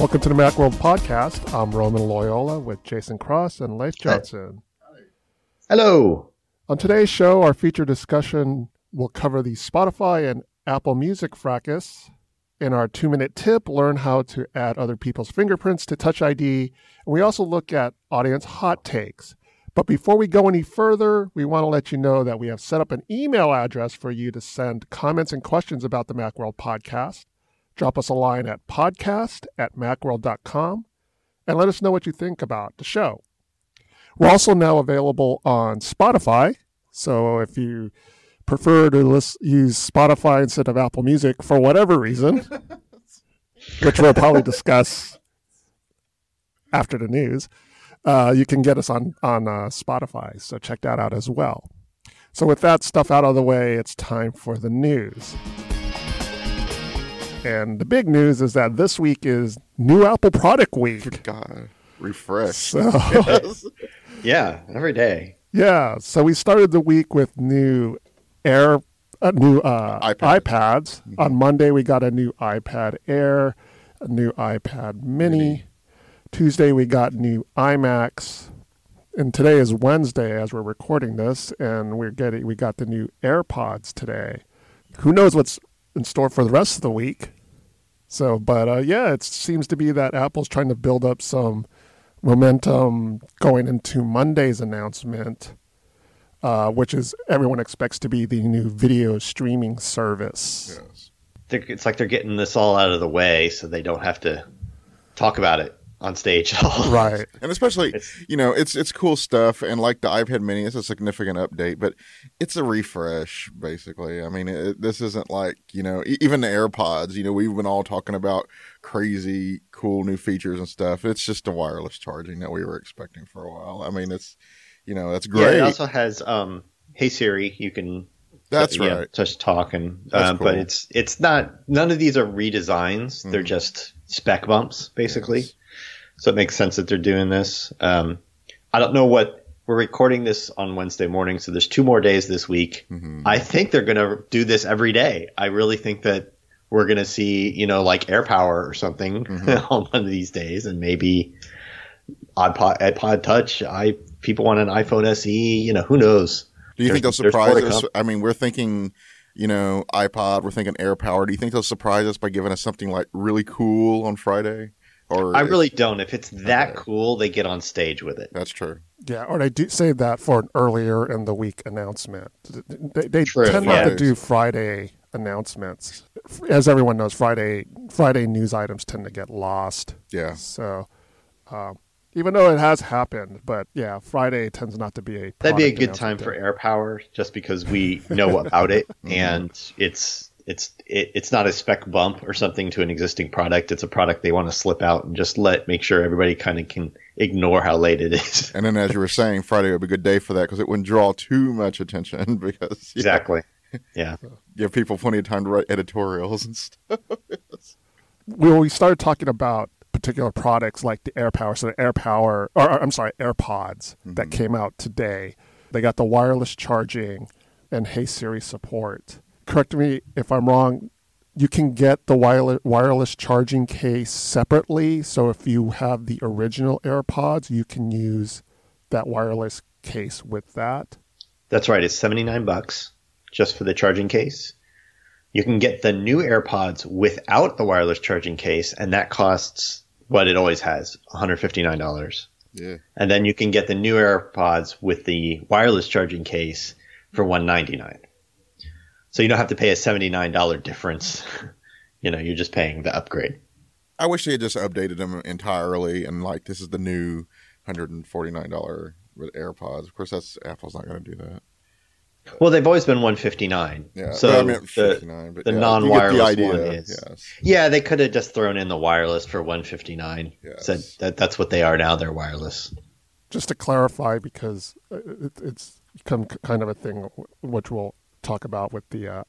Welcome to the Macworld Podcast. I'm Roman Loyola with Jason Cross and Leif Johnson. Hello. On today's show, our feature discussion will cover the Spotify and Apple Music fracas. In our two minute tip, learn how to add other people's fingerprints to Touch ID. And we also look at audience hot takes. But before we go any further, we want to let you know that we have set up an email address for you to send comments and questions about the Macworld podcast. Drop us a line at podcast at macworld.com and let us know what you think about the show. We're also now available on Spotify. So if you prefer to list, use Spotify instead of Apple Music for whatever reason, which we'll probably discuss after the news, uh, you can get us on on uh, Spotify. So check that out as well. So with that stuff out of the way, it's time for the news. And the big news is that this week is new Apple product week. God, refresh. So Yeah, every day. yeah, so we started the week with new Air, uh, new uh, iPad. iPads. On Monday, we got a new iPad Air, a new iPad Mini. Mini. Tuesday, we got new iMacs. And today is Wednesday as we're recording this, and we're getting we got the new AirPods today. Who knows what's in store for the rest of the week? So, but uh, yeah, it seems to be that Apple's trying to build up some momentum going into Monday's announcement, uh, which is everyone expects to be the new video streaming service. Yes. It's like they're getting this all out of the way so they don't have to talk about it on stage at all. Right. And especially, It's- you know, it's it's cool stuff. And like the iPad Mini, it's a significant update, but it's a refresh, basically. I mean, it, this isn't like you know, e- even the AirPods. You know, we've been all talking about crazy, cool new features and stuff. It's just a wireless charging that we were expecting for a while. I mean, it's you know, that's Yeah, great. it also has um, Hey Siri. You can that's yeah, right. touch talk and That's um, but it's it's not none of these are redesigns. They're Mhm. just spec bumps basically. Yes. So it makes sense that they're doing this. Um, I don't know what we're recording this on Wednesday morning, so there's two more days this week. Mhm. I think they're going to do this every day. I really think that we're going to see, you know, like AirPower or something Mhm. on one of these days, and maybe iPod, iPod Touch. I people want an iPhone SE. You know, who knows? Do you think they'll There's- there's more surprise us? I mean, we're thinking, you know, iPod. We're thinking AirPower. Do you think they'll surprise us by giving us something like really cool on Friday? Or I really don't. If it's that Okay. cool, they get on stage with it. That's true. Yeah, or they do save that for an earlier in the week announcement. They, they True, tend not to do Friday announcements. As everyone knows, Friday Friday news items tend to get lost. Yeah. So, um, even though it has happened, but yeah, Friday tends not to be a. That'd be a good time announcement for air power, just because we know about it, and it's it's it, it's not a spec bump or something to an existing product. It's a product they want to slip out and just let make sure everybody kind of can ignore how late it is. And then, as you were saying, Friday would be a good day for that because it wouldn't draw too much attention because you know, exactly. Yeah. give people plenty of time to write editorials and stuff. we we started talking about particular products like the AirPower. So the AirPower, or, or I'm sorry, AirPods that Mhm. came out today. They got the wireless charging and Hey Siri support. Correct me if I'm wrong. You can get the wireless wireless charging case separately. So if you have the original AirPods, you can use that wireless case with that. That's right. It's 79 bucks just for the charging case. You can get the new AirPods without the wireless charging case, and that costs what it always has, $159. Yeah. And then you can get the new AirPods with the wireless charging case for 199 So you don't have to pay a $79 difference. you know, you're just paying the upgrade. I wish they had just updated them entirely and like this is the new hundred and forty nine dollar with AirPods. Of course, that's Apple's not going to do that. Well, they've always been 159 Yeah. So but I meant the, but the yeah, non-wireless the idea. one is- Yes. Yeah, they could have just thrown in the wireless for 159. Yes. Said that that's what they are now. They're wireless. Just to clarify, because uh, it, it's become kind of a thing which we'll talk about with the uh,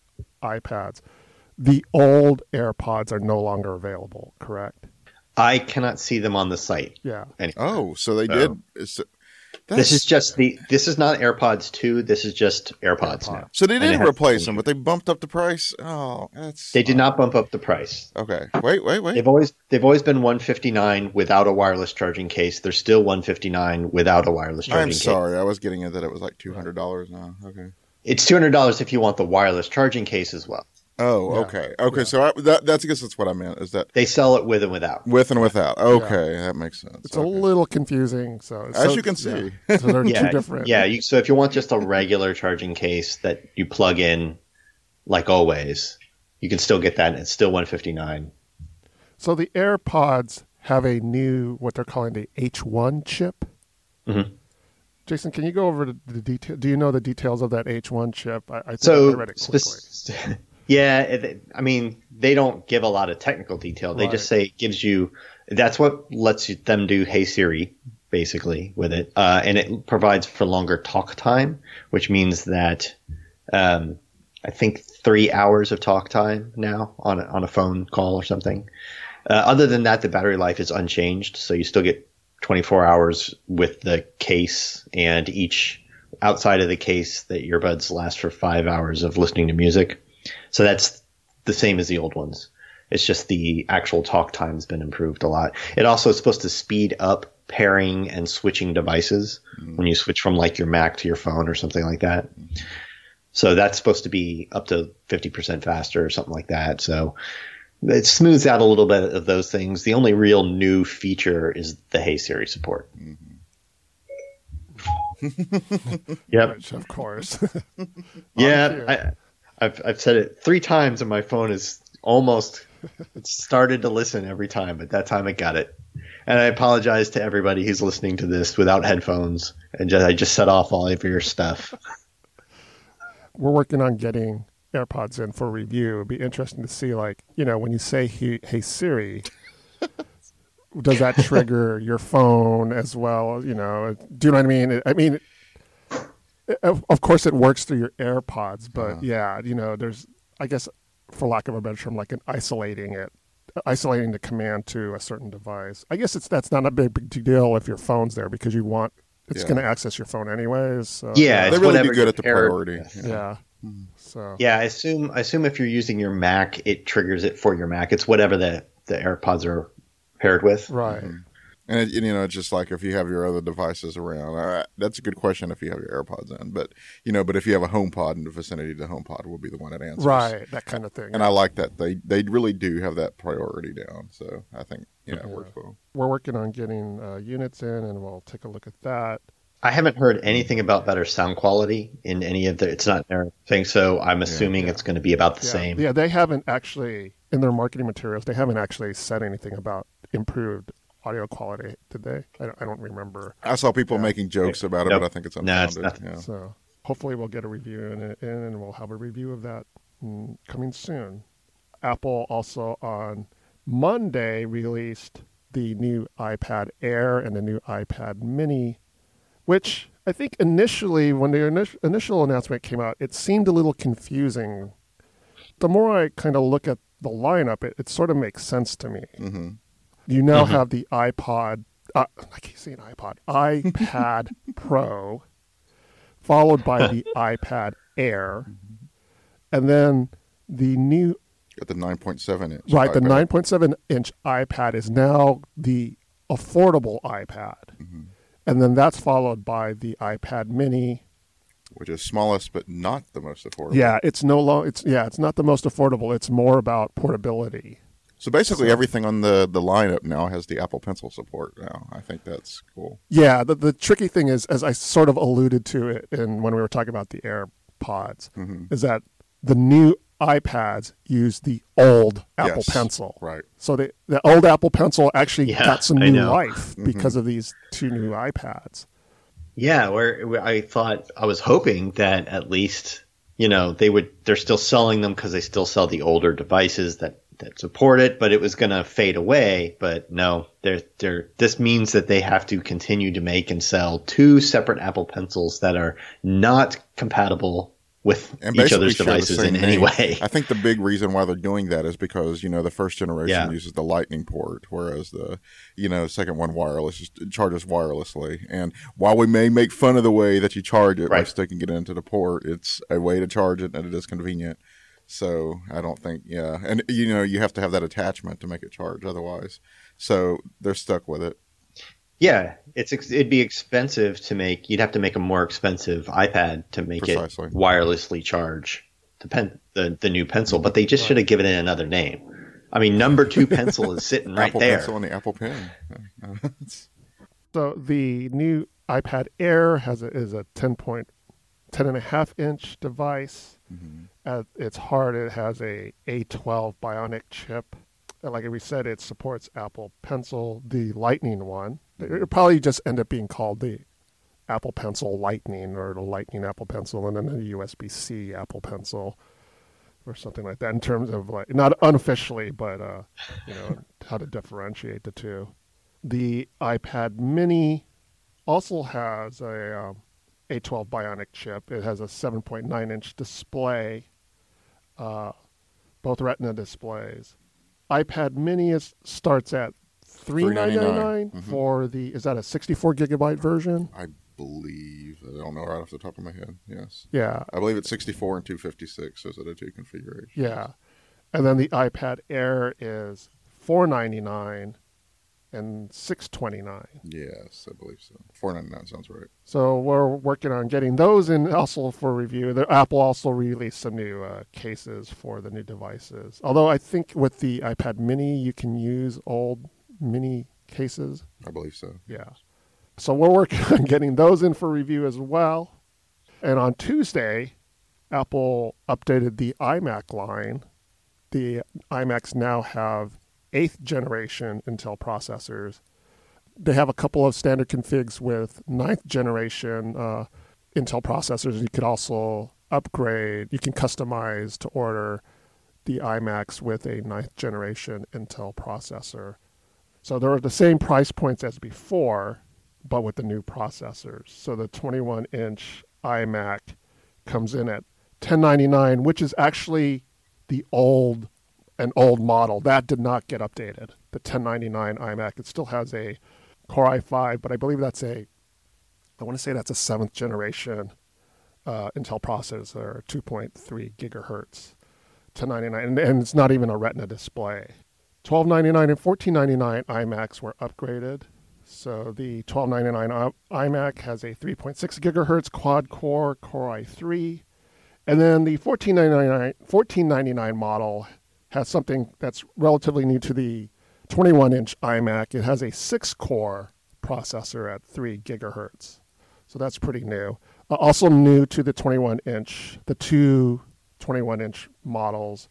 iPads. The old AirPods are no longer available, correct? I cannot see them on the site. Yeah. Any- Oh, so they Oh. did. It's, This is just the. This is not AirPods two. This is just AirPods, AirPods. now. so they didn't replace them, but they bumped up the price. Oh, that's They did not bump up the price. Okay, wait, wait, wait. They've always they've always been 159 without a wireless charging case. They're still 159 without a wireless charging I'm case. sorry, I was getting it that it was like two hundred dollars now. Okay. It's two hundred dollars if you want the wireless charging case as well. Oh, Yeah. okay, okay. So I, that that's I guess that's what I meant. Is that They sell it with and without. with and without? Okay, that makes sense. It's a little confusing. So As so- you can yeah. see. so they're Yeah, two different. yeah. You, so if you want just a regular charging case that you plug in, like always, you can still get that. and It's still 159. So the AirPods have a new what they're calling the H1 chip. Mhm. Jason, can you go over the, the detail? Do you know the details of that H1 chip? I, I think I read it quickly. yeah, it, I mean, they don't give a lot of technical detail. They just say it gives you. That's what lets you, them do Hey Siri, basically, with it, uh, and it provides for longer talk time, which means that um, I think three hours of talk time now on a, on a phone call or something. Uh, other than that, the battery life is unchanged, so you still get 24 hours with the case, and each outside of the case, the earbuds last for five hours of listening to music. So that's the same as the old ones. It's just the actual talk time's been improved a lot. It also is supposed to speed up pairing and switching devices mm-hmm. when you switch from like your Mac to your phone or something like that. Mm-hmm. So that's supposed to be up to 50% faster or something like that. So it smooths out a little bit of those things. The only real new feature is the Hey Siri support. Mm-hmm. yep. Which, of course. Yeah. I, I've I've said it three times, and my phone is almost it's started to listen every time. But that time it got it, and I apologize to everybody who's listening to this without headphones, and just, I just set off all of your stuff. We're working on getting AirPods in for review. It'd be interesting to see, like, you know, when you say "Hey, hey Siri," does that trigger your phone as well? You know, do you know what I mean? I mean, of, of course, it works through your AirPods, but uh-huh. yeah, you know, there's, I guess, for lack of a better term, like an isolating it, isolating the command to a certain device. I guess it's that's not a big, big deal if your phone's there because you want it's Yeah. going to access your phone anyways. So, Yeah, they it's really whatever do good at the priority. with. yeah. So Yeah, I assume I assume if you're using your Mac, it triggers it for your Mac. It's whatever the the AirPods are paired with. right. And, it, and, you know, it's just like if you have your other devices around, uh, that's a good question if you have your AirPods in. But you know, but if you have a HomePod in the vicinity, the HomePod will be the one that answers. Right, that kind of thing. And I like that they they really do have that priority down. So I think you know it works well. We're working on getting uh, units in, and we'll take a look at that. I haven't heard anything about better sound quality in any of the. It's not their thing, so I'm assuming it's going to be about the Yeah, same. yeah. They haven't actually in their marketing materials. They haven't actually said anything about improved audio quality, did they? I don't, I don't remember. I saw people making jokes about it, Nope. but I think it's No, it's unfounded. nothing. yeah. So hopefully we'll get a review in, in and we'll have a review of that mm, coming soon. Apple also on Monday released the new iPad Air and the new iPad Mini, which I think initially, when the initial announcement came out, it seemed a little confusing. The more I kind of look at the lineup, it, it sort of makes sense to me. hmm You now have the iPod, uh, I keep saying iPod, iPad Pro, followed by the iPad Air, and then the new, Got the 9.7 inch. right, the 9.7 inch iPad is now the affordable iPad. Mm-hmm. And then that's followed by the iPad Mini. which is smallest but not the most affordable. Yeah, it's no long. It's yeah, it's not the most affordable. It's more about portability. So basically, everything on the the lineup now has the Apple Pencil support. Now, I think that's cool. Yeah, the, the tricky thing is, as I sort of alluded to it in when we were talking about the AirPods, Mhm. is that the new iPads use the old Apple Yes, Pencil. Right. So the the old Apple Pencil actually Yeah, got some I new know. life mm-hmm. because of these two new iPads. Yeah, where, where I thought I was hoping that at least you know they would they're still selling them because they still sell the older devices that that support it, but it was going to fade away. But no, they're they're this means that they have to continue to make and sell two separate Apple Pencils that are not compatible with and each other's basically share the devices in any way. I think the big reason why they're doing that is because you know the first generation Yeah. uses the Lightning port, whereas the you know second one wireless just charges wirelessly. And while we may make fun of the way that you charge it by Right. sticking it into the port, it's a way to charge it, and it is convenient. So I don't think yeah, and you know you have to have that attachment to make it charge otherwise. So they're stuck with it. Yeah, it's ex- it'd be expensive to make. You'd have to make a more expensive iPad to make Precisely. it wirelessly charge the pen the, the new pencil. But they just should have given it another name. I mean, number two pencil is sitting right Apple there. Pencil and the Apple Pen. So the new iPad Air has a, is a 10 point, 10 and a half inch device. Mm-hmm. At its heart, it has a A12 Bionic chip. And like we said, it supports Apple Pencil, the Lightning one. It'll probably just end up being called the Apple Pencil Lightning or the Lightning Apple Pencil, and then the USB-C Apple Pencil or something like that. In terms of like not unofficially, but uh, you know how to differentiate the two. The iPad Mini also has a um, A12 Bionic chip. It has a 7.9 inch display, uh, both Retina displays. iPad Mini is starts at three ninety nine $3.99. Mhm. for the. Is that a 64 gigabyte version? I believe I don't know right off the top of my head. Yes. Yeah, I believe it's 64 and 256. Those are the two configurations. yeah. And then the iPad Air is 499 and 629. Yes, I believe so. 499 sounds right. So we're working on getting those in also for review. The, Apple also released some new uh, cases for the new devices. Although I think with the iPad Mini, you can use old mini cases. I believe so. Yeah. So we're working on getting those in for review as well. And on Tuesday, Apple updated the iMac line. The iMacs now have eighth generation Intel processors. They have a couple of standard configs with ninth generation uh, Intel processors. You could also upgrade, you can customize to order the iMacs with a ninth generation Intel processor. So they're the same price points as before, but with the new processors. So the 21 inch iMac comes in at 1099, which is actually the old an old model that did not get updated. The 1099 iMac it still has a Core i5, but I believe that's a I want to say that's a seventh generation uh, Intel processor, 2.3 gigahertz, 1099, and, and it's not even a Retina display. 1299 and 1499 iMacs were upgraded. So the 1299 i- iMac has a 3.6 gigahertz quad core Core i3, and then the 1499 1499 model has something that's relatively new to the 21 inch iMac. It has a six core processor at 3 gigahertz. So that's pretty new. Uh, also new to the 21 inch, the two 21 inch models,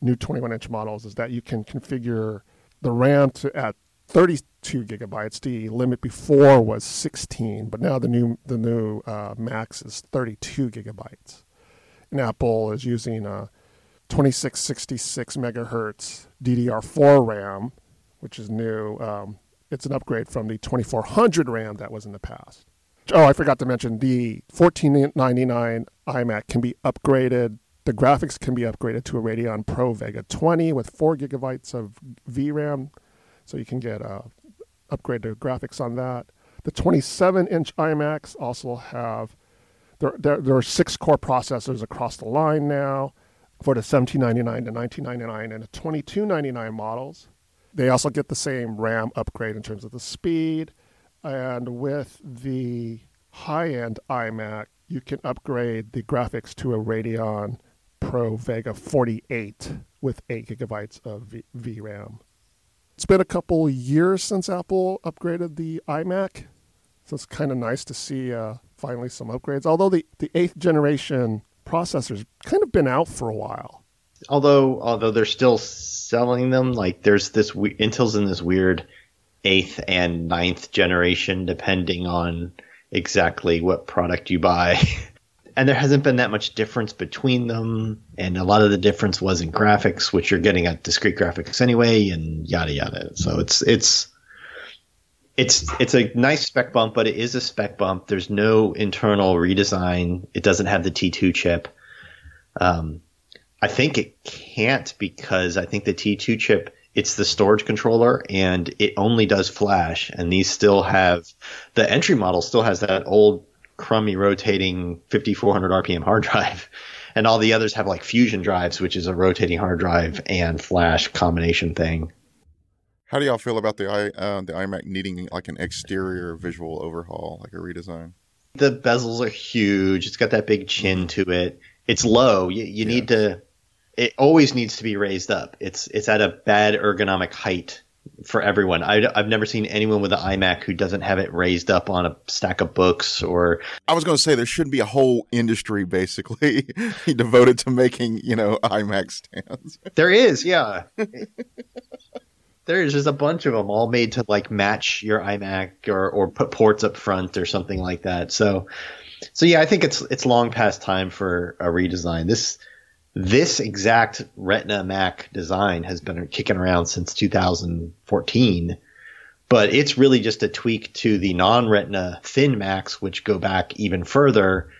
new 21 inch models, is that you can configure the RAM to at 32 gigabytes. The limit before was 16, but now the new the new uh, max is 32 gigabytes. And Apple is using a 2666 megahertz DDR4 RAM, which is new. Um, it's an upgrade from the 2400 RAM that was in the past. Oh, I forgot to mention the 1499 iMac can be upgraded. The graphics can be upgraded to a Radeon Pro Vega 20 with four gigabytes of VRAM, so you can get uh, upgrade the graphics on that. The 27-inch iMacs also have there, there. There are six core processors across the line now for the 1799 to 1999 and the 2299 models. They also get the same RAM upgrade in terms of the speed. And with the high end iMac, you can upgrade the graphics to a Radeon Pro Vega 48 with 8 gigabytes of v- VRAM. It's been a couple years since Apple upgraded the iMac, so it's kind of nice to see uh, finally some upgrades. Although the, the eighth generation processor's kind of been out for a while. although although they're still selling them like there's this we- intel's in this weird eighth and ninth generation depending on exactly what product you buy and there hasn't been that much difference between them and a lot of the difference was in graphics which you're getting at discrete graphics anyway and yada yada so it's it's it's it's a nice spec bump but it is a spec bump. There's no internal redesign. It doesn't have the t2 chip. Um, I think it can't because I think the T2 chip it's the storage controller and it only does flash. And these still have the entry model still has that old crummy rotating 5400 rpm hard drive. And all the others have like fusion drives which is a rotating hard drive and flash combination thing how do y'all feel about the i uh, the imac needing like an exterior visual overhaul like a redesign the bezels are huge it's got that big chin to it it's low you, you need to it always needs to be raised up. It's it's at a bad ergonomic height for everyone. I, have never seen anyone with an iMac who doesn't have it raised up on a stack of books or. I was going to say there should be a whole industry basically devoted to making you know iMac stands. There is, yeah. there is just a bunch of them all made to like match your iMac or or put ports up front or something like that. So, so yeah, I think it's it's long past time for a redesign. This this exact Retina Mac design has been kicking around since 2014, but it's really just a tweak to the non-Retina thin Macs, which go back even further,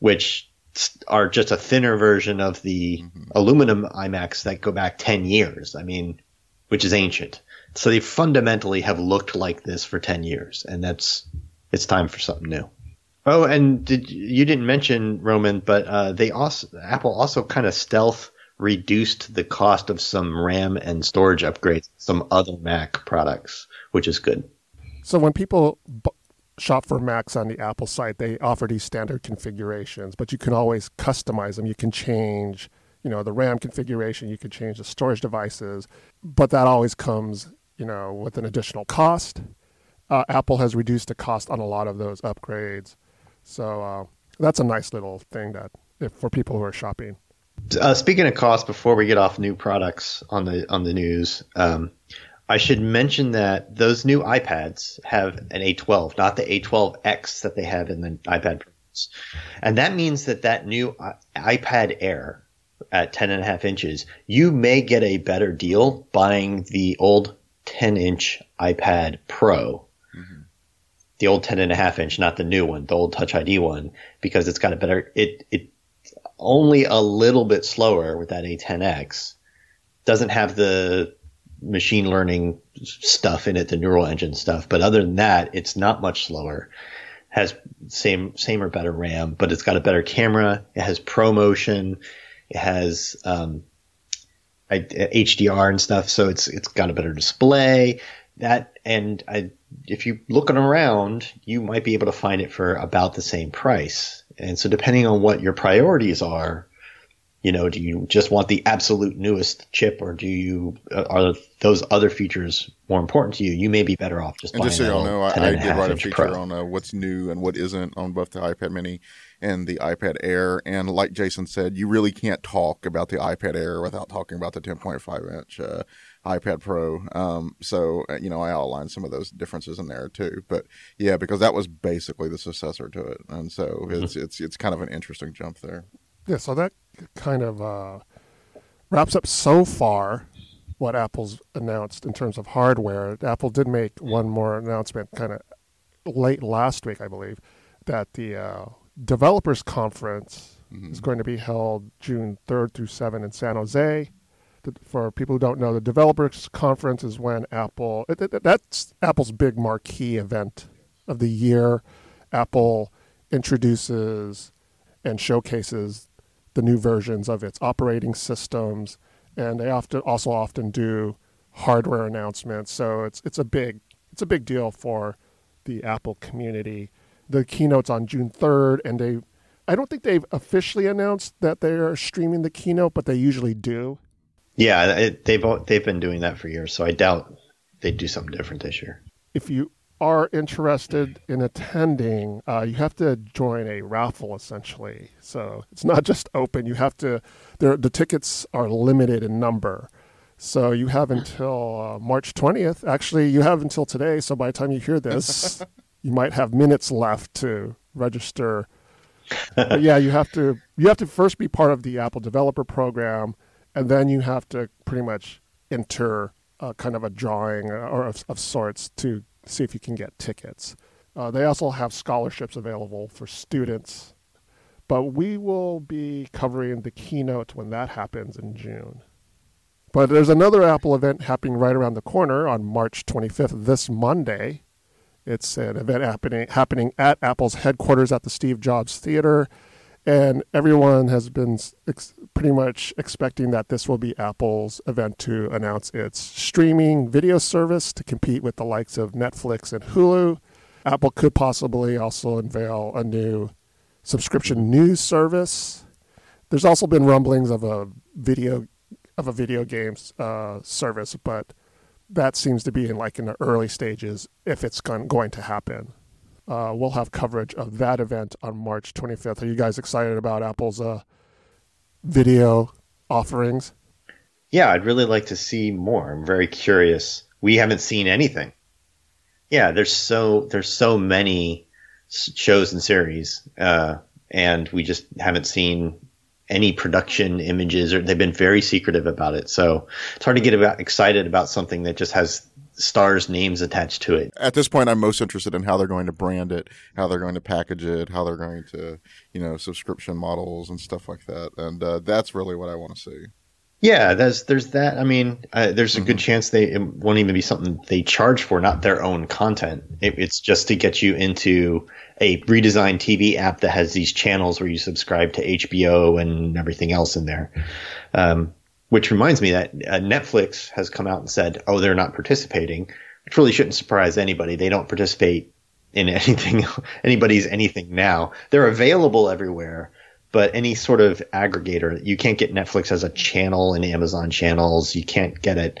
which are just a thinner version of the mm-hmm. aluminum iMacs that go back 10 years. I mean, which is ancient. So they fundamentally have looked like this for 10 years, and that's it's time for something new. Oh, and did you didn't mention Roman, but uh, they also Apple also kind of stealth reduced the cost of some RAM and storage upgrades, some other Mac products, which is good. So when people b- shop for Macs on the Apple site, they offer these standard configurations, but you can always customize them. You can change, you know, the RAM configuration. You can change the storage devices, but that always comes, you know, with an additional cost. Uh, Apple has reduced the cost on a lot of those upgrades. So uh, that's a nice little thing that if, for people who are shopping. Uh, speaking of cost, before we get off new products on the on the news, um, I should mention that those new iPads have an A12, not the A12X that they have in the iPad. And that means that that new iPad Air at 10 and a half inches, you may get a better deal buying the old 10 inch iPad Pro mm-hmm. the old 10 and a half inch, not the new one, the old Touch ID one, because it's got a better, it, it only a little bit slower with that A10X. Doesn't have the machine learning stuff in it, the neural engine stuff. But other than that, it's not much slower. Has same, same or better RAM, but it's got a better camera. It has ProMotion. It has, um, HDR and stuff. So it's, it's got a better display that, and I, if you looking around, you might be able to find it for about the same price. And so depending on what your priorities are, you know, do you just want the absolute newest chip or do you, uh, are those other features more important to you? You may be better off just and just so y'all know, I, I did write a feature Pro. on uh, what's new and what isn't on both the iPad mini and the iPad Air. And like Jason said, you really can't talk about the iPad Air without talking about the 10.5 inch, uh, iPad Pro. Um, so uh, you know, I outlined some of those differences in there too. But yeah, because that was basically the successor to it, and so mm-hmm. it's it's it's kind of an interesting jump there. Yeah, so that kind of uh, wraps up so far what Apple's announced in terms of hardware. Apple did make one more announcement, kind of late last week, I believe, that the uh, developers conference mm-hmm. is going to be held June 3rd through 7 in San Jose for people who don't know, the developers conference is when Apple that's Apple's big marquee event of the year. Apple introduces and showcases the new versions of its operating systems, and they often also often do hardware announcements. So it's it's a big it's a big deal for the Apple community. The keynote's on June third, and they I don't think they've officially announced that they are streaming the keynote, but they usually do. Yeah, it, they've they've been doing that for years, so I doubt they'd do something different this year. If you are interested in attending, uh, you have to join a raffle essentially. So it's not just open; you have to. The tickets are limited in number, so you have until uh, March twentieth. Actually, you have until today. So by the time you hear this, you might have minutes left to register. but yeah, you have to. You have to first be part of the Apple Developer Program and then you have to pretty much enter a kind of a drawing or of, of sorts to see if you can get tickets. Uh, they also have scholarships available for students, but we will be covering the keynote when that happens in June. But there's another Apple event happening right around the corner on March 25th, this Monday. It's an event happening happening at Apple's headquarters at the Steve Jobs Theater, and everyone has been ex- pretty much expecting that this will be Apple's event to announce its streaming video service to compete with the likes of Netflix and Hulu. Apple could possibly also unveil a new subscription news service. There's also been rumblings of a video of a video games uh, service, but that seems to be in like in the early stages if it's going to happen. Uh, we'll have coverage of that event on March 25th. Are you guys excited about Apple's uh, video offerings? Yeah, I'd really like to see more. I'm very curious. We haven't seen anything. Yeah, there's so there's so many shows and series, uh, and we just haven't seen any production images, or they've been very secretive about it. So it's hard to get about, excited about something that just has stars' names attached to it. At this point, I'm most interested in how they're going to brand it, how they're going to package it, how they're going to, you know, subscription models and stuff like that. And uh, that's really what I want to see. Yeah, there's there's that. I mean, uh, there's a good mm-hmm. chance they it won't even be something they charge for, not their own content. It, it's just to get you into a redesigned TV app that has these channels where you subscribe to HBO and everything else in there. Um, which reminds me that uh, Netflix has come out and said, "Oh, they're not participating," which really shouldn't surprise anybody. They don't participate in anything, anybody's anything now. They're available everywhere but any sort of aggregator, you can't get Netflix as a channel in Amazon channels. You can't get it.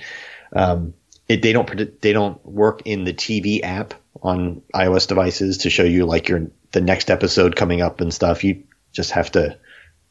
Um, it they don't they don't work in the TV app on iOS devices to show you like your the next episode coming up and stuff. You just have to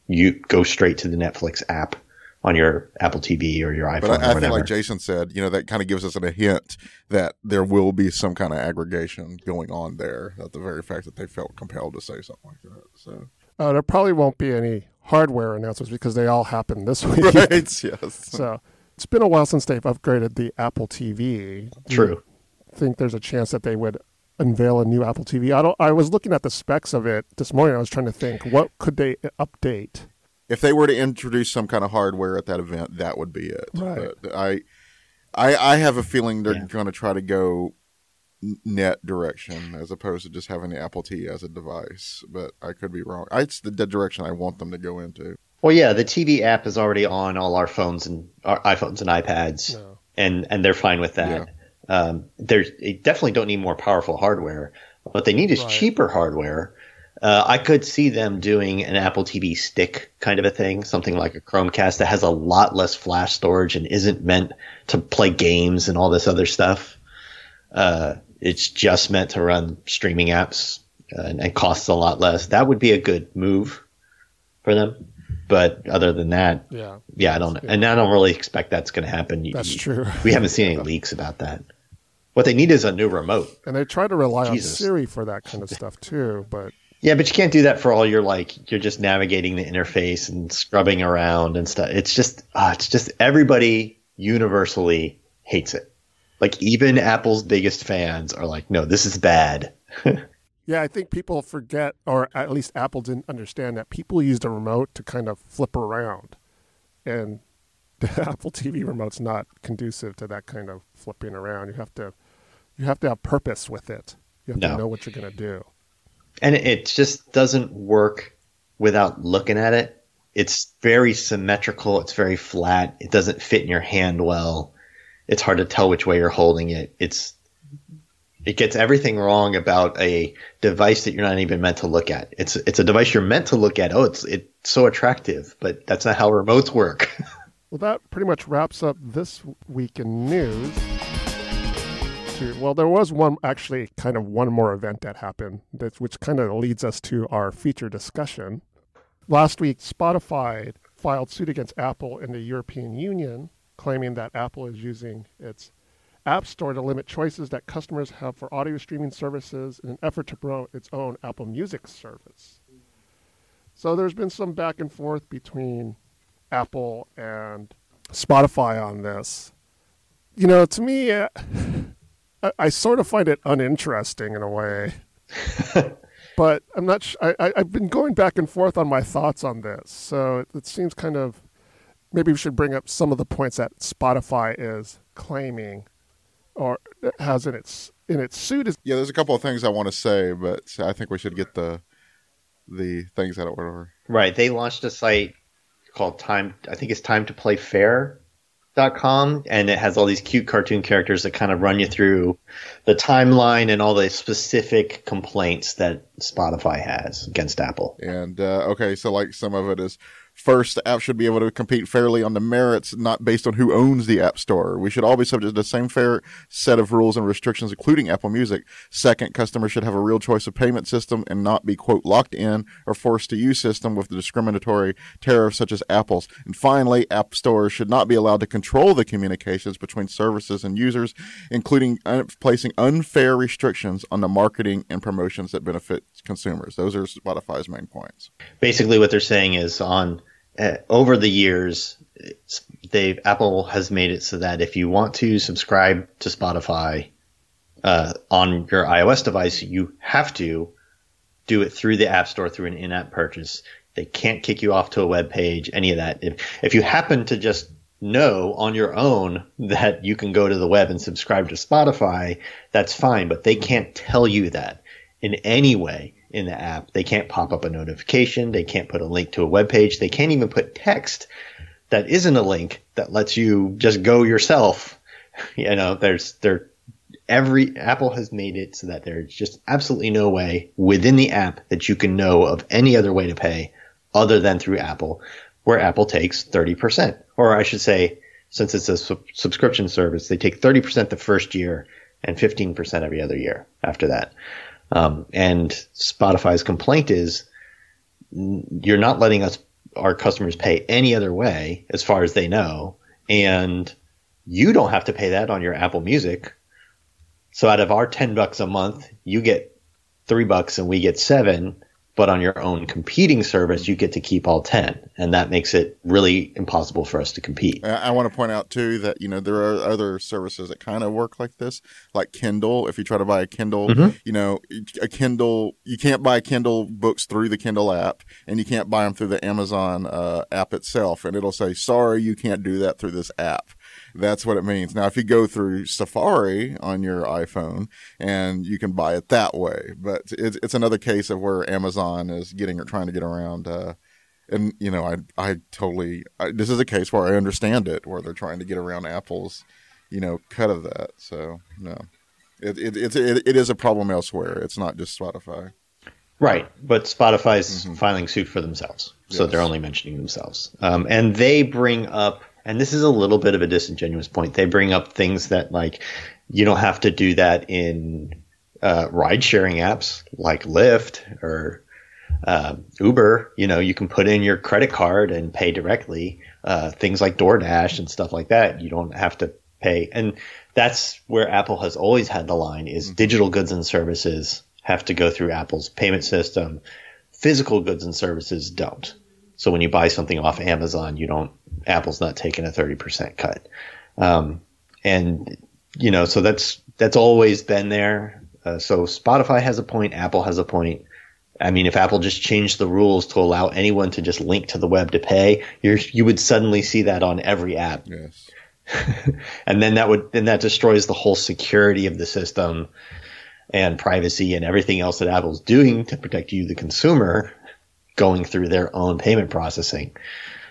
you go straight to the Netflix app on your Apple TV or your iPhone. But I, I feel like Jason said, you know, that kind of gives us a hint that there will be some kind of aggregation going on there. At the very fact that they felt compelled to say something like that. So uh, there probably won't be any hardware announcements because they all happen this week. Right, yes. So it's been a while since they've upgraded the Apple TV. True. I think there's a chance that they would unveil a new Apple TV. I don't. I was looking at the specs of it this morning. I was trying to think what could they update. If they were to introduce some kind of hardware at that event, that would be it. Right. But I, I, I have a feeling they're yeah. going to try to go net direction as opposed to just having the Apple T as a device. But I could be wrong. It's the direction I want them to go into. Well, yeah, the TV app is already on all our phones and our iPhones and iPads, no. and and they're fine with that. Yeah. Um, there's they definitely don't need more powerful hardware. What they need is right. cheaper hardware. Uh, I could see them doing an Apple TV stick kind of a thing, something like a Chromecast that has a lot less flash storage and isn't meant to play games and all this other stuff. Uh, it's just meant to run streaming apps and, and costs a lot less. That would be a good move for them. But other than that, yeah, yeah, I don't know, and I don't really expect that's going to happen. That's you, true. we haven't seen any leaks about that. What they need is a new remote. And they try to rely Jesus. on Siri for that kind of stuff too, but yeah, but you can't do that for all your like you're just navigating the interface and scrubbing around and stuff. It's just uh, it's just everybody universally hates it. Like even Apple's biggest fans are like, no, this is bad. yeah, I think people forget, or at least Apple didn't understand that people use the remote to kind of flip around, and the Apple TV remote's not conducive to that kind of flipping around. You have to, you have to have purpose with it. You have no. to know what you're going to do. And it just doesn't work without looking at it. It's very symmetrical. It's very flat. It doesn't fit in your hand well it's hard to tell which way you're holding it. It's it gets everything wrong about a device that you're not even meant to look at. It's it's a device you're meant to look at. Oh, it's it's so attractive, but that's not how remotes work. well, that pretty much wraps up this week in news. Well, there was one actually kind of one more event that happened, which kind of leads us to our feature discussion. Last week, Spotify filed suit against Apple in the European Union claiming that Apple is using its App Store to limit choices that customers have for audio streaming services in an effort to promote its own Apple Music service. So there's been some back and forth between Apple and Spotify on this. You know, to me, uh, I, I, sort of find it uninteresting in a way. but I'm not. Sh- I, I, I've been going back and forth on my thoughts on this, so it, it seems kind of maybe we should bring up some of the points that Spotify is claiming or has in its in its suit. Is Yeah, there's a couple of things I want to say, but I think we should get the the things out of order. Right. They launched a site called Time. I think it's Time to Play Fair. Dot com and it has all these cute cartoon characters that kind of run you through the timeline and all the specific complaints that Spotify has against Apple. And uh, okay, so like some of it is First, the app should be able to compete fairly on the merits, not based on who owns the App Store. We should all be subject to the same fair set of rules and restrictions, including Apple Music. Second, customers should have a real choice of payment system and not be, quote, locked in or forced to use system with the discriminatory tariffs such as Apple's. And finally, App Stores should not be allowed to control the communications between services and users, including un- placing unfair restrictions on the marketing and promotions that benefit consumers. Those are Spotify's main points. Basically, what they're saying is on uh, over the years, they Apple has made it so that if you want to subscribe to Spotify uh, on your iOS device, you have to do it through the App Store through an in-app purchase. They can't kick you off to a web page, any of that. If if you happen to just know on your own that you can go to the web and subscribe to Spotify, that's fine, but they can't tell you that in any way in the app. They can't pop up a notification. They can't put a link to a web page. They can't even put text that isn't a link that lets you just go yourself. You know, there's there every Apple has made it so that there's just absolutely no way within the app that you can know of any other way to pay other than through Apple, where Apple takes 30%. Or I should say, since it's a su- subscription service, they take 30% the first year and 15% every other year after that. Um, and Spotify's complaint is you're not letting us, our customers pay any other way as far as they know. And you don't have to pay that on your Apple Music. So out of our 10 bucks a month, you get three bucks and we get seven but on your own competing service, you get to keep all 10. And that makes it really impossible for us to compete. I, want to point out, too, that, you know, there are other services that kind of work like this, like Kindle. If you try to buy a Kindle, mm-hmm. you know, a Kindle, you can't buy Kindle books through the Kindle app and you can't buy them through the Amazon uh, app itself. And it'll say, sorry, you can't do that through this app. That's what it means. Now, if you go through Safari on your iPhone and you can buy it that way, but it's, it's another case of where Amazon is getting or trying to get around. Uh, and you know, I I totally I, this is a case where I understand it, where they're trying to get around Apple's, you know, cut of that. So no, it it it, it, it is a problem elsewhere. It's not just Spotify. Right, but Spotify's mm-hmm. filing suit for themselves, so yes. they're only mentioning themselves, um, and they bring up and this is a little bit of a disingenuous point. They bring up things that like you don't have to do that in uh, ride sharing apps like Lyft or uh, Uber. You know, you can put in your credit card and pay directly. Uh, things like DoorDash and stuff like that, you don't have to pay. And that's where Apple has always had the line: is mm-hmm. digital goods and services have to go through Apple's payment system. Physical goods and services don't. So when you buy something off Amazon, you don't Apple's not taking a thirty percent cut, um, and you know so that's that's always been there. Uh, so Spotify has a point, Apple has a point. I mean, if Apple just changed the rules to allow anyone to just link to the web to pay, you you would suddenly see that on every app. Yes. and then that would then that destroys the whole security of the system and privacy and everything else that Apple's doing to protect you, the consumer going through their own payment processing.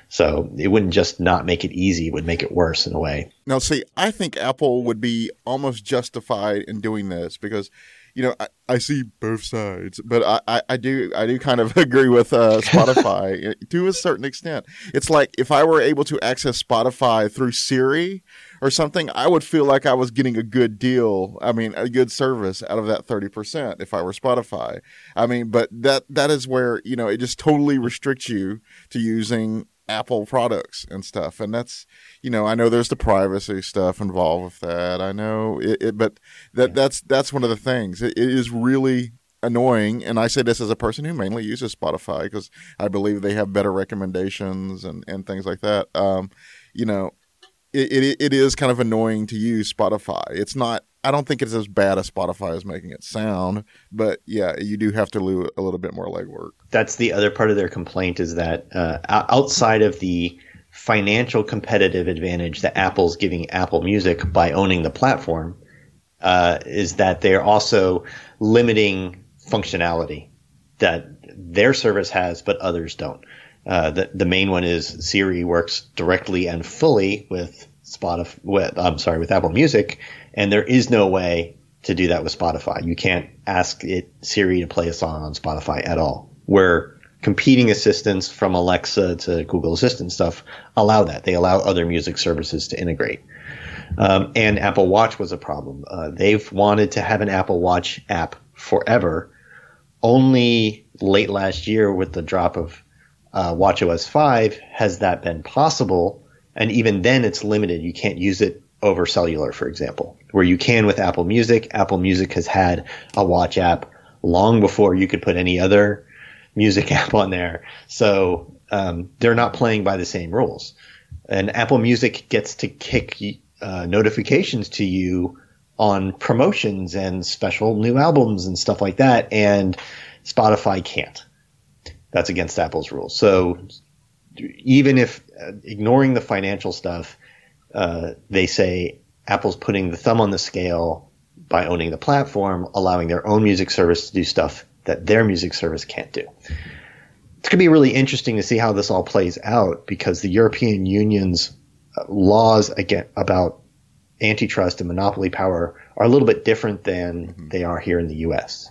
So it wouldn't just not make it easy; it would make it worse in a way. Now, see, I think Apple would be almost justified in doing this because, you know, I, I see both sides, but I, I, I, do I do kind of agree with uh, Spotify to a certain extent. It's like if I were able to access Spotify through Siri or something, I would feel like I was getting a good deal. I mean, a good service out of that 30% if I were Spotify. I mean, but that that is where, you know, it just totally restricts you to using Apple products and stuff. And that's, you know, I know there's the privacy stuff involved with that. I know it, it but that that's that's one of the things. it, it is really annoying and i say this as a person who mainly uses spotify because i believe they have better recommendations and, and things like that um, you know it, it, it is kind of annoying to use Spotify. It's not I don't think it's as bad as Spotify is making it sound, but yeah, you do have to do a little bit more legwork. That's the other part of their complaint is that uh, outside of the financial competitive advantage that Apple's giving Apple Music by owning the platform, uh, is that they're also limiting functionality that their service has, but others don't. Uh, the the main one is Siri works directly and fully with Spotify. With, I'm sorry, with Apple Music, and there is no way to do that with Spotify. You can't ask it Siri to play a song on Spotify at all. Where competing assistants from Alexa to Google Assistant stuff allow that. They allow other music services to integrate. Um, and Apple Watch was a problem. Uh, they've wanted to have an Apple Watch app forever. Only late last year, with the drop of uh, WatchOS 5, has that been possible. And even then, it's limited. You can't use it over cellular, for example, where you can with Apple Music. Apple Music has had a watch app long before you could put any other music app on there. So um, they're not playing by the same rules. And Apple Music gets to kick uh, notifications to you on promotions and special new albums and stuff like that. And Spotify can't. That's against Apple's rules. So even if uh, ignoring the financial stuff, uh, they say Apple's putting the thumb on the scale by owning the platform, allowing their own music service to do stuff that their music service can't do. It's going to be really interesting to see how this all plays out because the European Union's uh, laws again about antitrust and monopoly power are a little bit different than mm-hmm. they are here in the U.S.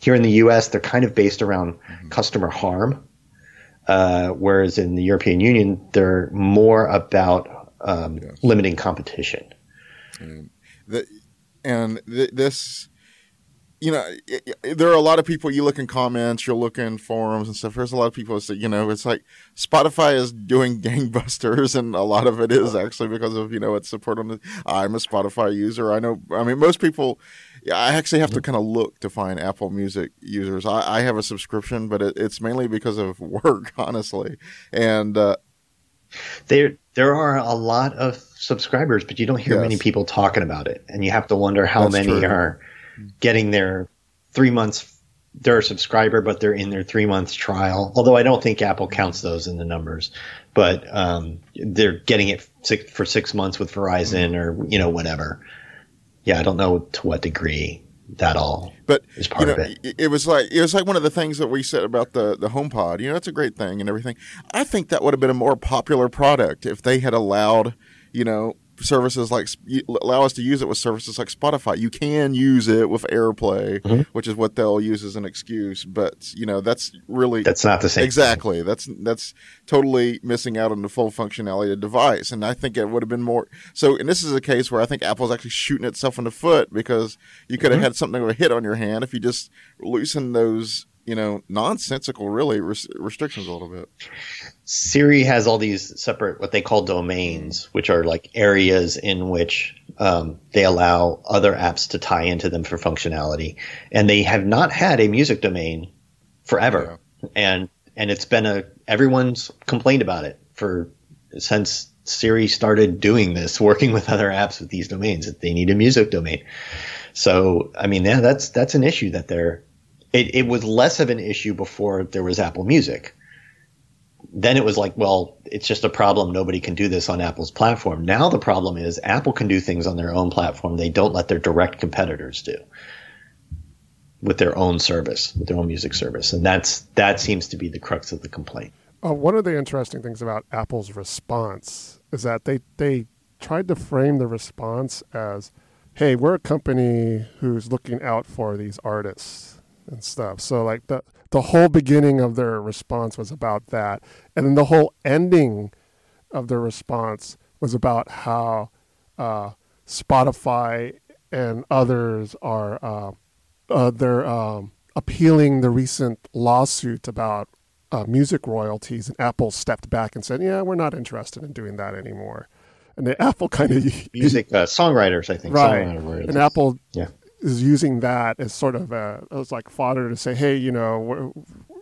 Here in the U.S., they're kind of based around mm-hmm. customer harm, uh, whereas in the European Union, they're more about um, yes. limiting competition. And, the, and th- this you know, there are a lot of people. You look in comments, you're looking forums and stuff. There's a lot of people that say, you know, it's like Spotify is doing gangbusters, and a lot of it is actually because of you know its support on the. I'm a Spotify user. I know. I mean, most people. I actually have to kind of look to find Apple Music users. I, I have a subscription, but it, it's mainly because of work, honestly. And uh, there, there are a lot of subscribers, but you don't hear yes. many people talking about it, and you have to wonder how That's many true. are getting their three months they're a subscriber, but they're in their three months trial. Although I don't think Apple counts those in the numbers, but um, they're getting it six, for six months with Verizon or you know whatever. Yeah, I don't know to what degree that all but is part you know, of it. It was like it was like one of the things that we said about the the HomePod. You know, it's a great thing and everything. I think that would have been a more popular product if they had allowed you know services like allow us to use it with services like Spotify. You can use it with AirPlay, mm-hmm. which is what they'll use as an excuse. But you know that's really that's not the same. Exactly. Thing. That's that's totally missing out on the full functionality of the device. And I think it would have been more. So, and this is a case where I think Apple's actually shooting itself in the foot because you could have mm-hmm. had something of a hit on your hand if you just loosen those you know, nonsensical, really, res- restrictions a little bit. Siri has all these separate, what they call domains, which are like areas in which um, they allow other apps to tie into them for functionality. And they have not had a music domain forever. Yeah. And, and it's been a, everyone's complained about it for, since Siri started doing this, working with other apps with these domains, that they need a music domain. So, I mean, yeah, that's, that's an issue that they're, it, it was less of an issue before there was Apple Music. Then it was like, well, it's just a problem. Nobody can do this on Apple's platform. Now the problem is Apple can do things on their own platform they don't let their direct competitors do with their own service, with their own music service, and that's that seems to be the crux of the complaint. Uh, one of the interesting things about Apple's response is that they they tried to frame the response as, "Hey, we're a company who's looking out for these artists and stuff. So like the the whole beginning of their response was about that, and then the whole ending of their response was about how uh, Spotify and others are uh, uh, they're um, appealing the recent lawsuit about uh, music royalties, and Apple stepped back and said, "Yeah, we're not interested in doing that anymore." And the Apple kind of music uh, songwriters, I think, right? And Apple yeah is using that as sort of a as like fodder to say, hey, you know, we're,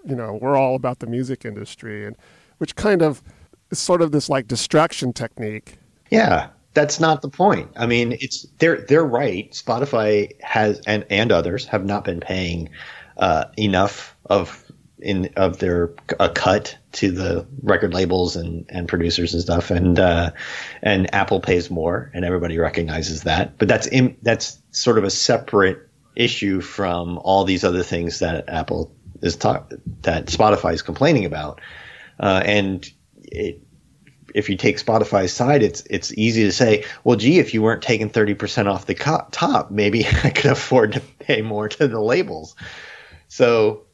you know, we're all about the music industry, and which kind of is sort of this like distraction technique. Yeah, that's not the point. I mean, it's they're they're right. Spotify has and and others have not been paying uh, enough of in of their a cut to the record labels and, and producers and stuff, and uh, and Apple pays more, and everybody recognizes that. But that's in, that's sort of a separate issue from all these other things that Apple is talk that Spotify is complaining about, uh, and it, if you take Spotify's side, it's it's easy to say, well, gee, if you weren't taking thirty percent off the co- top, maybe I could afford to pay more to the labels. So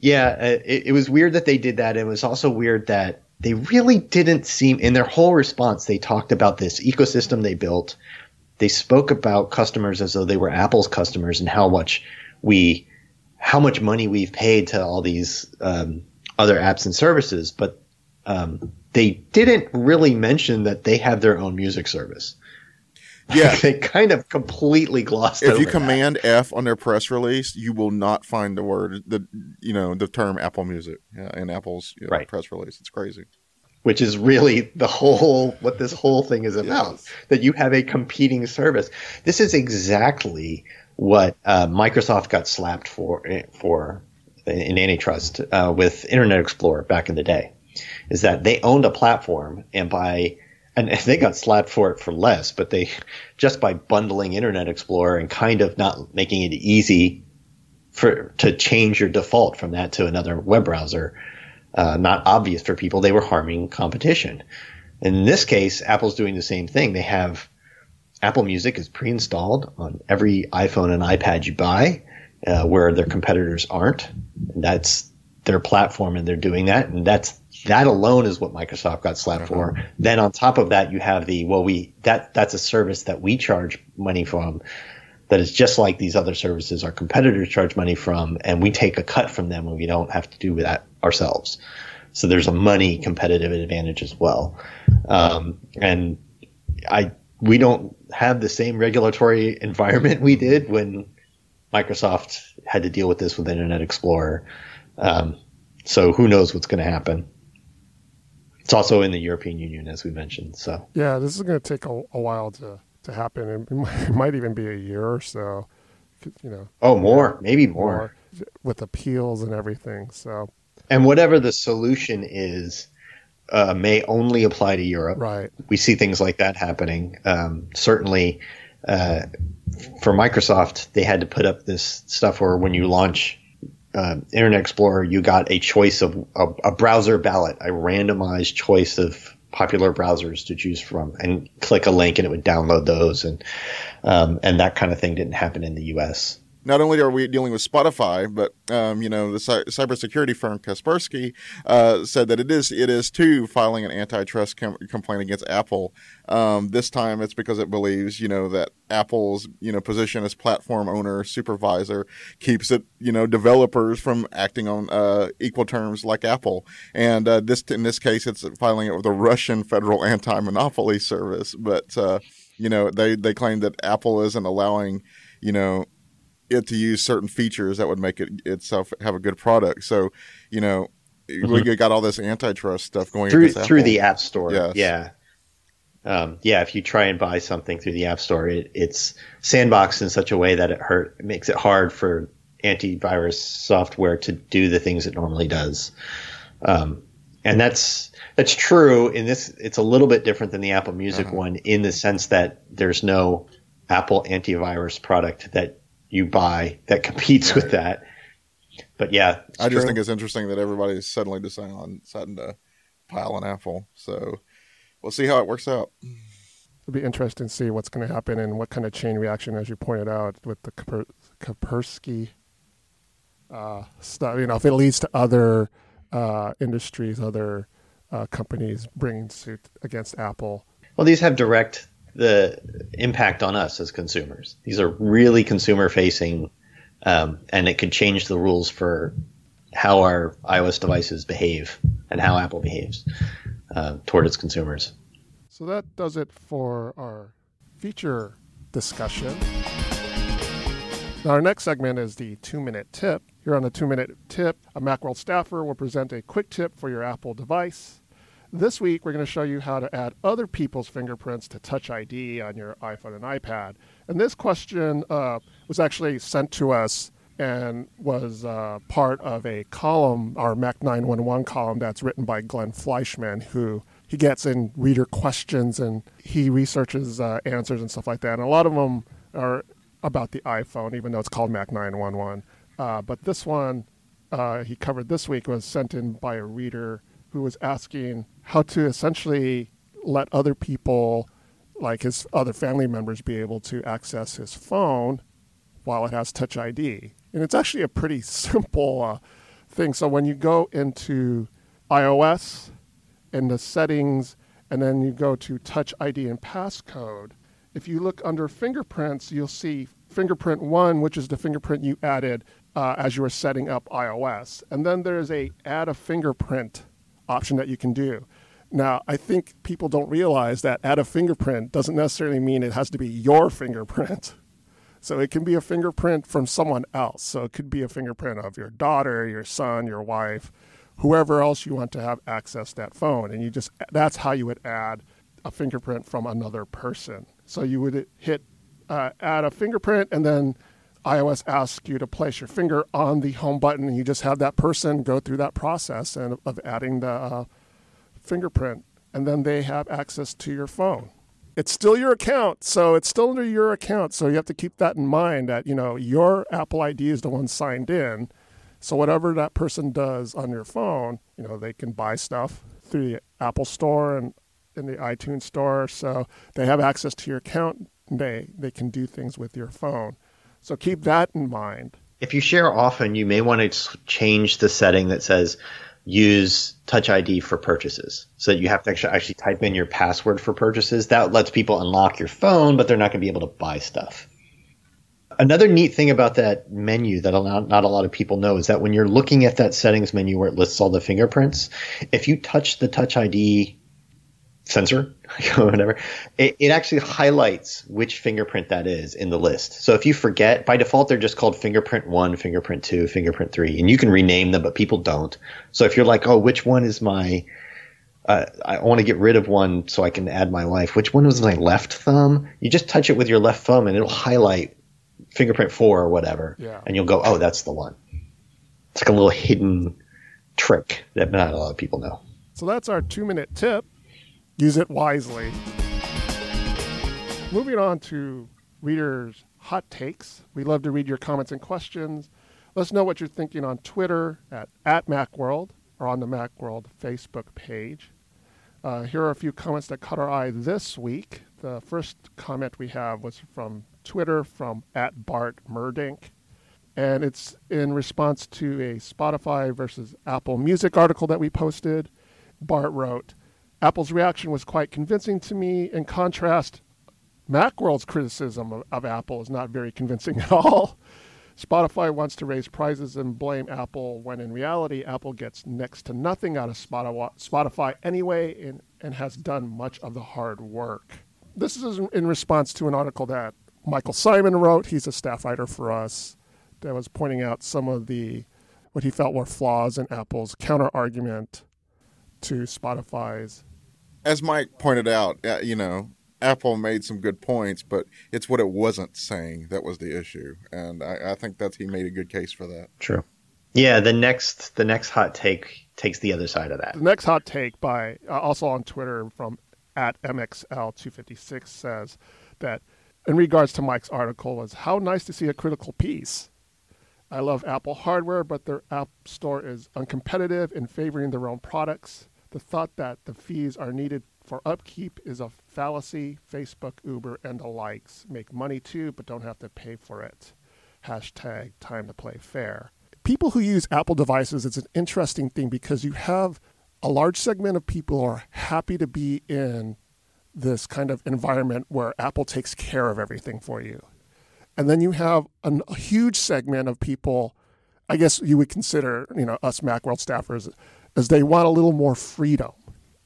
yeah, uh, it, it, was weird that they did that. It was also weird that they really didn't seem, in their whole response, they talked about this ecosystem they built. They spoke about customers as though they were Apple's customers and how much we, how much money we've paid to all these um, other apps and services, but um, they didn't really mention that they have their own music service. Yeah, they kind of completely glossed. It. If you command that. F on their press release, you will not find the word the you know the term Apple Music yeah, in Apple's you know, right. press release. It's crazy. Which is really the whole what this whole thing is about. Yes. That you have a competing service. This is exactly what uh, Microsoft got slapped for for in antitrust uh, with Internet Explorer back in the day. Is that they owned a platform and by and they got slapped for it for less, but they just by bundling Internet Explorer and kind of not making it easy for to change your default from that to another web browser, uh, not obvious for people, they were harming competition. In this case, Apple's doing the same thing. They have Apple Music is pre-installed on every iPhone and iPad you buy, uh, where their competitors aren't. And that's their platform, and they're doing that, and that's that alone is what Microsoft got slapped uh-huh. for. Then on top of that, you have the well, we that that's a service that we charge money from. That is just like these other services our competitors charge money from, and we take a cut from them when we don't have to do that ourselves. So there's a money competitive advantage as well. Um, and I we don't have the same regulatory environment we did when Microsoft had to deal with this with Internet Explorer. Um, so who knows what's going to happen? It's also in the European Union, as we mentioned. So yeah, this is going to take a, a, while to to happen. It might, it might, even be a year or so. You know. Oh, more, maybe more. more with appeals and everything. So. And whatever the solution is, uh, may only apply to Europe. Right. We see things like that happening. Um, certainly, uh, for Microsoft, they had to put up this stuff where when you launch uh, Internet Explorer, you got a choice of a, a, browser ballot, a randomized choice of popular browsers to choose from, and click a link and it would download those, and um, and that kind of thing didn't happen in the U.S not only are we dealing with Spotify, but um, you know the cy- cybersecurity firm Kaspersky uh, said that it is it is too filing an antitrust com- complaint against Apple. Um, this time, it's because it believes you know that Apple's you know position as platform owner supervisor keeps it you know developers from acting on uh, equal terms like Apple. And uh, this in this case, it's filing it with the Russian Federal Anti-Monopoly Service, but uh, you know they they claim that Apple isn't allowing you know it to use certain features that would make it itself have a good product. So, you know, mm-hmm. we got all this antitrust stuff going through through the App Store. Yes. Yeah. Um, yeah, if you try and buy something through the App Store, it, it's sandboxed in such a way that it hurt it makes it hard for antivirus software to do the things it normally does. Um, and that's that's true in this. It's a little bit different than the Apple Music uh-huh. one in the sense that there's no Apple antivirus product that you buy that competes right. with that. But yeah, I just think it's interesting that everybody's suddenly deciding on deciding to pile on Apple. So we'll see how it works out. It'll be interesting to see what's going to happen and what kind of chain reaction, as you pointed out, with the Kaspersky uh, stuff. You know, if it leads to other uh, industries, other uh, companies bringing suit against Apple. Well, these have direct the impact on us as consumers. These are really consumer facing, um, and it could change the rules for how our iOS devices behave and how Apple behaves uh, toward its consumers. So that does it for our feature discussion. Now, our next segment is the two minute tip. Here on the two minute tip, a Macworld staffer will present a quick tip for your Apple device. This week, we're going to show you how to add other people's fingerprints to Touch ID on your iPhone and iPad. And this question uh, was actually sent to us and was uh, part of a column, our Mac 911 column, that's written by Glenn Fleishman, who he gets in reader questions and he researches uh, answers and stuff like that. And a lot of them are about the iPhone, even though it's called Mac 911. Uh, but this one uh, he covered this week was sent in by a reader who was asking how to essentially let other people, like his other family members, be able to access his phone while it has Touch ID. And it's actually a pretty simple uh, thing. So when you go into iOS and the settings, and then you go to Touch ID and passcode, if you look under fingerprints, you'll see fingerprint one, which is the fingerprint you added uh, as you were setting up iOS. And then there's a add a fingerprint option that you can do. Now, I think people don't realize that add a fingerprint doesn't necessarily mean it has to be your fingerprint. So it can be a fingerprint from someone else. So it could be a fingerprint of your daughter, your son, your wife, whoever else you want to have access that phone. And you just that's how you would add a fingerprint from another person. So you would hit uh, add a fingerprint and then iOS asks you to place your finger on the home button, and you just have that person go through that process and of adding the uh, fingerprint, and then they have access to your phone. It's still your account, so it's still under your account. So you have to keep that in mind that you know your Apple ID is the one signed in. So whatever that person does on your phone, you know they can buy stuff through the Apple Store and in the iTunes Store. So they have access to your account. They they can do things with your phone. So keep that in mind. If you share often, you may want to change the setting that says use Touch ID for purchases. So that you have to actually, actually type in your password for purchases. That lets people unlock your phone, but they're not going to be able to buy stuff. Another neat thing about that menu that not a lot of people know is that when you're looking at that settings menu where it lists all the fingerprints, if you touch the Touch ID sensor, whatever, it, it, actually highlights which fingerprint that is in the list. So if you forget, by default, they're just called fingerprint one, fingerprint two, fingerprint three, and you can rename them, but people don't. So if you're like, oh, which one is my, uh, I want to get rid of one so I can add my wife. Which one was my left thumb? You just touch it with your left thumb and it'll highlight fingerprint four or whatever. Yeah. And you'll go, oh, that's the one. It's like a little hidden trick that not a lot of people know. So that's our two minute tip use it wisely. Moving on to readers' hot takes. We love to read your comments and questions. Let us know what you're thinking on Twitter at, at Macworld or on the Macworld Facebook page. Uh, here are a few comments that caught our eye this week. The first comment we have was from Twitter from at Bart Murdink. And it's in response to a Spotify versus Apple Music article that we posted. Bart wrote, Apple's reaction was quite convincing to me. In contrast, Macworld's criticism of, of, Apple is not very convincing at all. Spotify wants to raise prices and blame Apple when in reality, Apple gets next to nothing out of Spotify anyway and, and has done much of the hard work. This is in response to an article that Michael Simon wrote. He's a staff writer for us that was pointing out some of the what he felt were flaws in Apple's counter argument to Spotify's as Mike pointed out, uh, you know, Apple made some good points, but it's what it wasn't saying that was the issue, and I, I think that he made a good case for that. True. Yeah, the next the next hot take takes the other side of that. The next hot take by uh, also on Twitter from at mxl256 says that in regards to Mike's article was how nice to see a critical piece. I love Apple hardware, but their app store is uncompetitive in favoring their own products. The thought that the fees are needed for upkeep is a fallacy. Facebook, Uber, and the likes make money too, but don't have to pay for it. Hashtag time to play fair. People who use Apple devices, it's an interesting thing because you have a large segment of people are happy to be in this kind of environment where Apple takes care of everything for you. And then you have a huge segment of people, I guess you would consider, you know, us Macworld staffers is they want a little more freedom.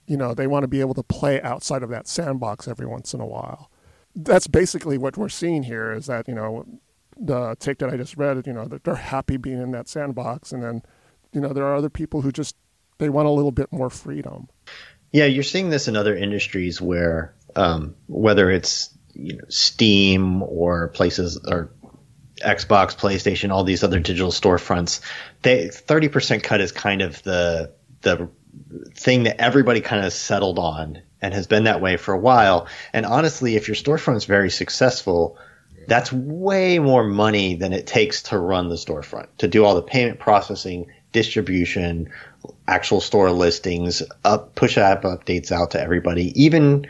You know, they want to be able to play outside of that sandbox every once in a while. That's basically what we're seeing here is that, you know, the take that I just read, you know, that they're happy being in that sandbox. And then, you know, there are other people who just, they want a little bit more freedom. Yeah, you're seeing this in other industries where um, whether it's you know Steam or places or Xbox, PlayStation, all these other digital storefronts, they 30% cut is kind of the the thing that everybody kind of settled on and has been that way for a while. And honestly, if your storefront is very successful, that's way more money than it takes to run the storefront, to do all the payment processing, distribution, actual store listings, up push app updates out to everybody, even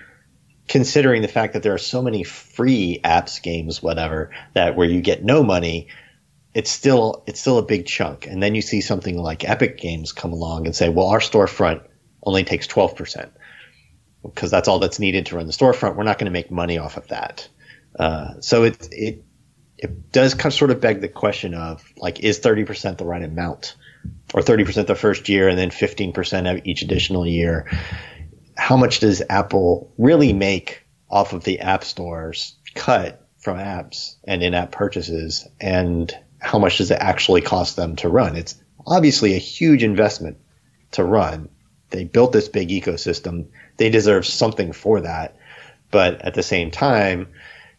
considering the fact that there are so many free apps, games, whatever, that where you get no money, it's still it's still a big chunk. And then you see something like Epic Games come along and say, well, our storefront only takes twelve percent because that's all that's needed to run the storefront. We're not going to make money off of that. Uh, so it it it does kind of sort of beg the question of like, is thirty percent the right amount, or thirty percent the first year and then fifteen percent of each additional year? how much does Apple really make off of the app stores cut from apps and in-app purchases and how much does it actually cost them to run? It's obviously a huge investment to run. They built this big ecosystem. They deserve something for that. But at the same time,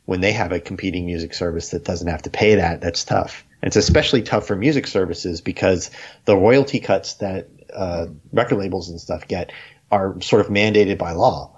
when they have a competing music service that doesn't have to pay that, that's tough. And it's especially tough for music services because the royalty cuts that uh, record labels and stuff get are sort of mandated by law.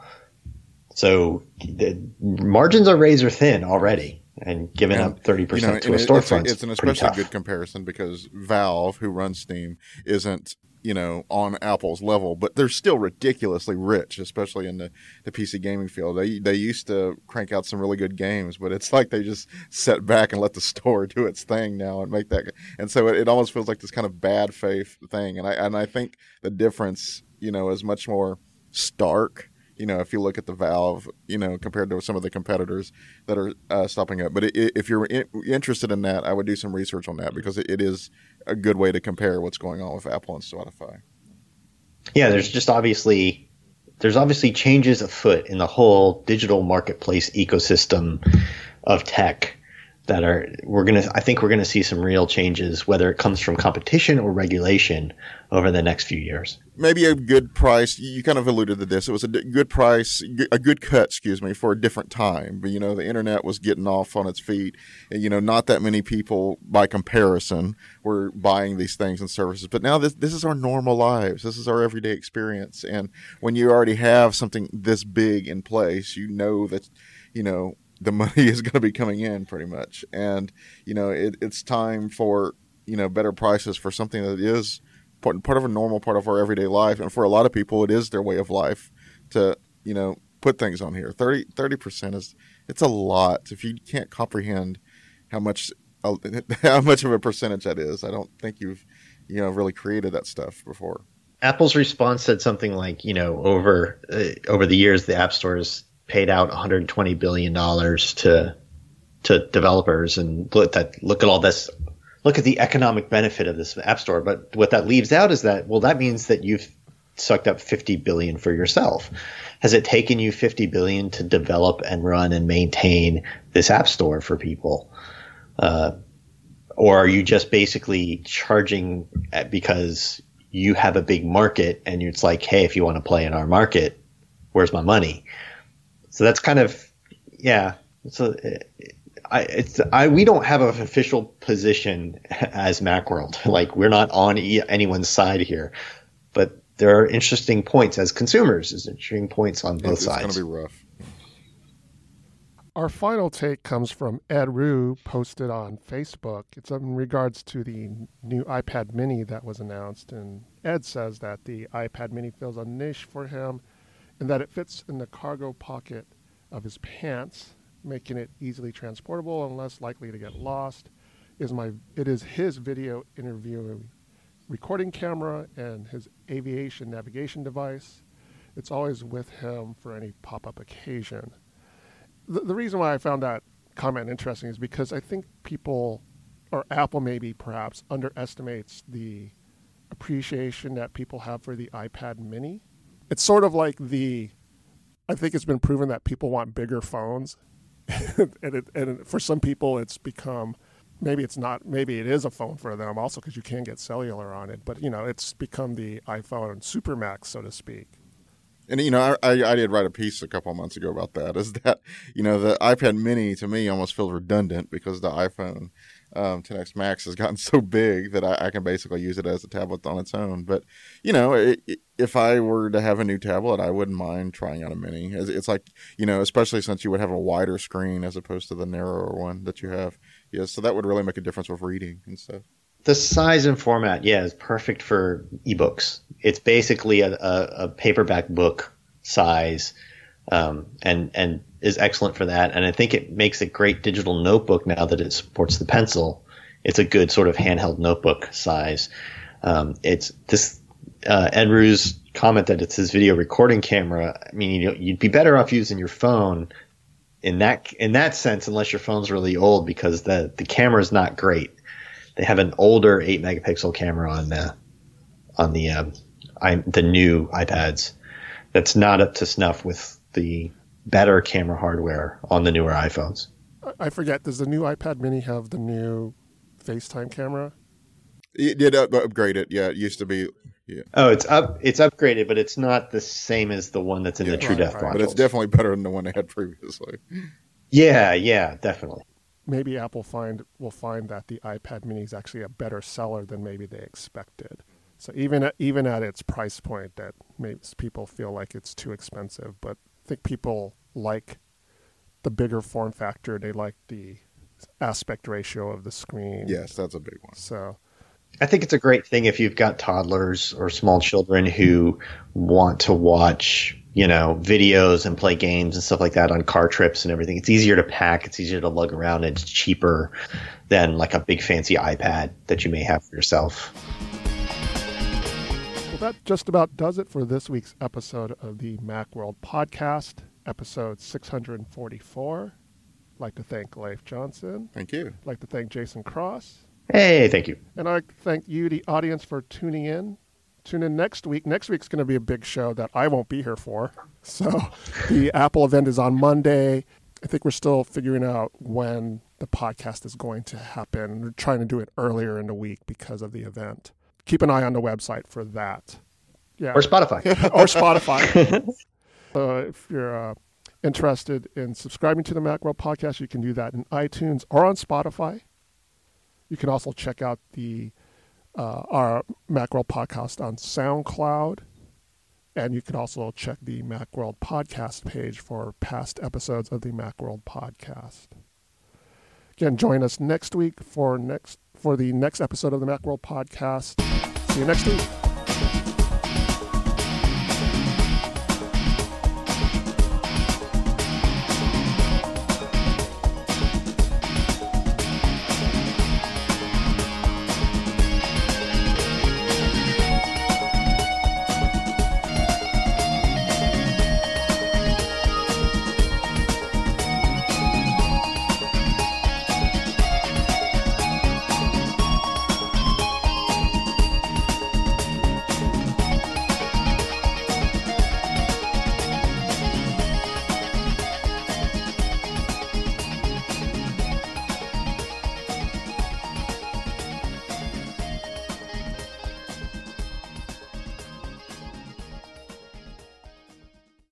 So the margins are razor thin already, and giving and, up thirty percent you know, to a storefront. It's, it's an especially good comparison because Valve, who runs Steam, isn't you know on Apple's level, but they're still ridiculously rich, especially in the, the PC gaming field. They they used to crank out some really good games, but it's like they just set back and let the store do its thing now and make that. And so it, it almost feels like this kind of bad faith thing. And I and I think the difference you know, is much more stark. You know, if you look at the Valve, you know, compared to some of the competitors that are uh, stopping up. But it, if you're in, interested in that, I would do some research on that because it, it is a good way to compare what's going on with Apple and Spotify. Yeah, there's just obviously there's obviously changes afoot in the whole digital marketplace ecosystem of tech that are we're gonna I think we're gonna see some real changes whether it comes from competition or regulation over the next few years. Maybe a good price. You kind of alluded to this. It was a good price, a good cut, excuse me, for a different time. But you know, the internet was getting off on its feet, and you know, not that many people, by comparison, were buying these things and services. But now this this is our normal lives. This is our everyday experience. And when you already have something this big in place, you know that you know the money is going to be coming in pretty much, and you know it, it's time for you know better prices for something that is part, part of a normal part of our everyday life, and for a lot of people, it is their way of life to you know put things on here. 30 percent is it's a lot. If you can't comprehend how much how much of a percentage that is, I don't think you've you know really created that stuff before. Apple's response said something like, you know, over uh, over the years, the App Store's paid out 120 billion dollars to to developers and look that look at all this look at the economic benefit of this app store. But what that leaves out is that well that means that you've sucked up 50 billion for yourself. Has it taken you 50 billion to develop and run and maintain this app store for people? Uh, or are you just basically charging because you have a big market and it's like hey if you want to play in our market where's my money so that's kind of yeah. So uh, I it's I we don't have an official position as MacWorld. Like we're not on anyone's side here, but there are interesting points as consumers. There's interesting points on both it's, sides. It's going to be rough. Our final take comes from Ed Rue, posted on Facebook. It's in regards to the new iPad Mini that was announced, and Ed says that the iPad Mini fills a niche for him and that it fits in the cargo pocket of his pants, making it easily transportable and less likely to get lost. Is my it is his video interview recording camera and his aviation navigation device. It's always with him for any pop-up occasion. The, the reason why I found that comment interesting is because I think people, or Apple maybe perhaps, underestimates the appreciation that people have for the iPad Mini it's sort of like the I think it's been proven that people want bigger phones, and, it, and for some people it's become maybe it's not maybe it is a phone for them also because you can get cellular on it, but you know it's become the iPhone Super Max so to speak. And you know, I, I did write a piece a couple months ago about that. Is that you know the iPad Mini to me almost feels redundant because the iPhone um, XS Max has gotten so big that I, I, can basically use it as a tablet on its own. But you know, it, it, if I were to have a new tablet, I wouldn't mind trying out a Mini. It's, it's, like you know, especially since you would have a wider screen as opposed to the narrower one that you have. Yeah, so that would really make a difference with reading and stuff. The size and format, yeah, is perfect for ebooks. It's basically a, a, a paperback book size, um, and and is excellent for that. And I think it makes a great digital notebook now that it supports the pencil. It's a good sort of handheld notebook size. Um, it's this uh, Ed comment that it's his video recording camera. I mean, you know, you'd be better off using your phone in that in that sense, unless your phone's really old, because the the camera is not great. They have an older eight megapixel camera on the on the um, I, the new iPads that's not up to snuff with the better camera hardware on the newer iPhones. I forget. Does the new iPad Mini have the new FaceTime camera? It did up, upgrade it. Yeah, it used to be. Yeah. Oh, it's up. It's upgraded, but it's not the same as the one that's in yeah, the TrueDepth right, right. But it's definitely better than the one they had previously. Yeah, yeah, definitely. Maybe Apple find will find that the iPad Mini is actually a better seller than maybe they expected. So even at, even at its price point, that makes people feel like it's too expensive. But I think people like the bigger form factor. They like the aspect ratio of the screen. Yes, that's a big one. So I think it's a great thing if you've got toddlers or small children who want to watch, you know, videos and play games and stuff like that on car trips and everything. It's easier to pack, it's easier to lug around, and it's cheaper than like a big fancy iPad that you may have for yourself. Well, that just about does it for this week's episode of the Macworld podcast, episode 644. I'd like to thank Leif Johnson. Thank you. I'd like to thank Jason Cross. Hey, thank you. And I'd like to thank you, the audience, for tuning in. Tune in next week. Next week's going to be a big show that I won't be here for. So the Apple event is on Monday. I think we're still figuring out when the podcast is going to happen. We're trying to do it earlier in the week because of the event keep an eye on the website for that. Yeah. Or Spotify. or Spotify. so if you're uh, interested in subscribing to the Macworld podcast, you can do that in iTunes or on Spotify. You can also check out the uh, our Macworld podcast on SoundCloud. And you can also check the Macworld podcast page for past episodes of the Macworld podcast. Again, join us next week for next for the next episode of the Macworld podcast. See you next week.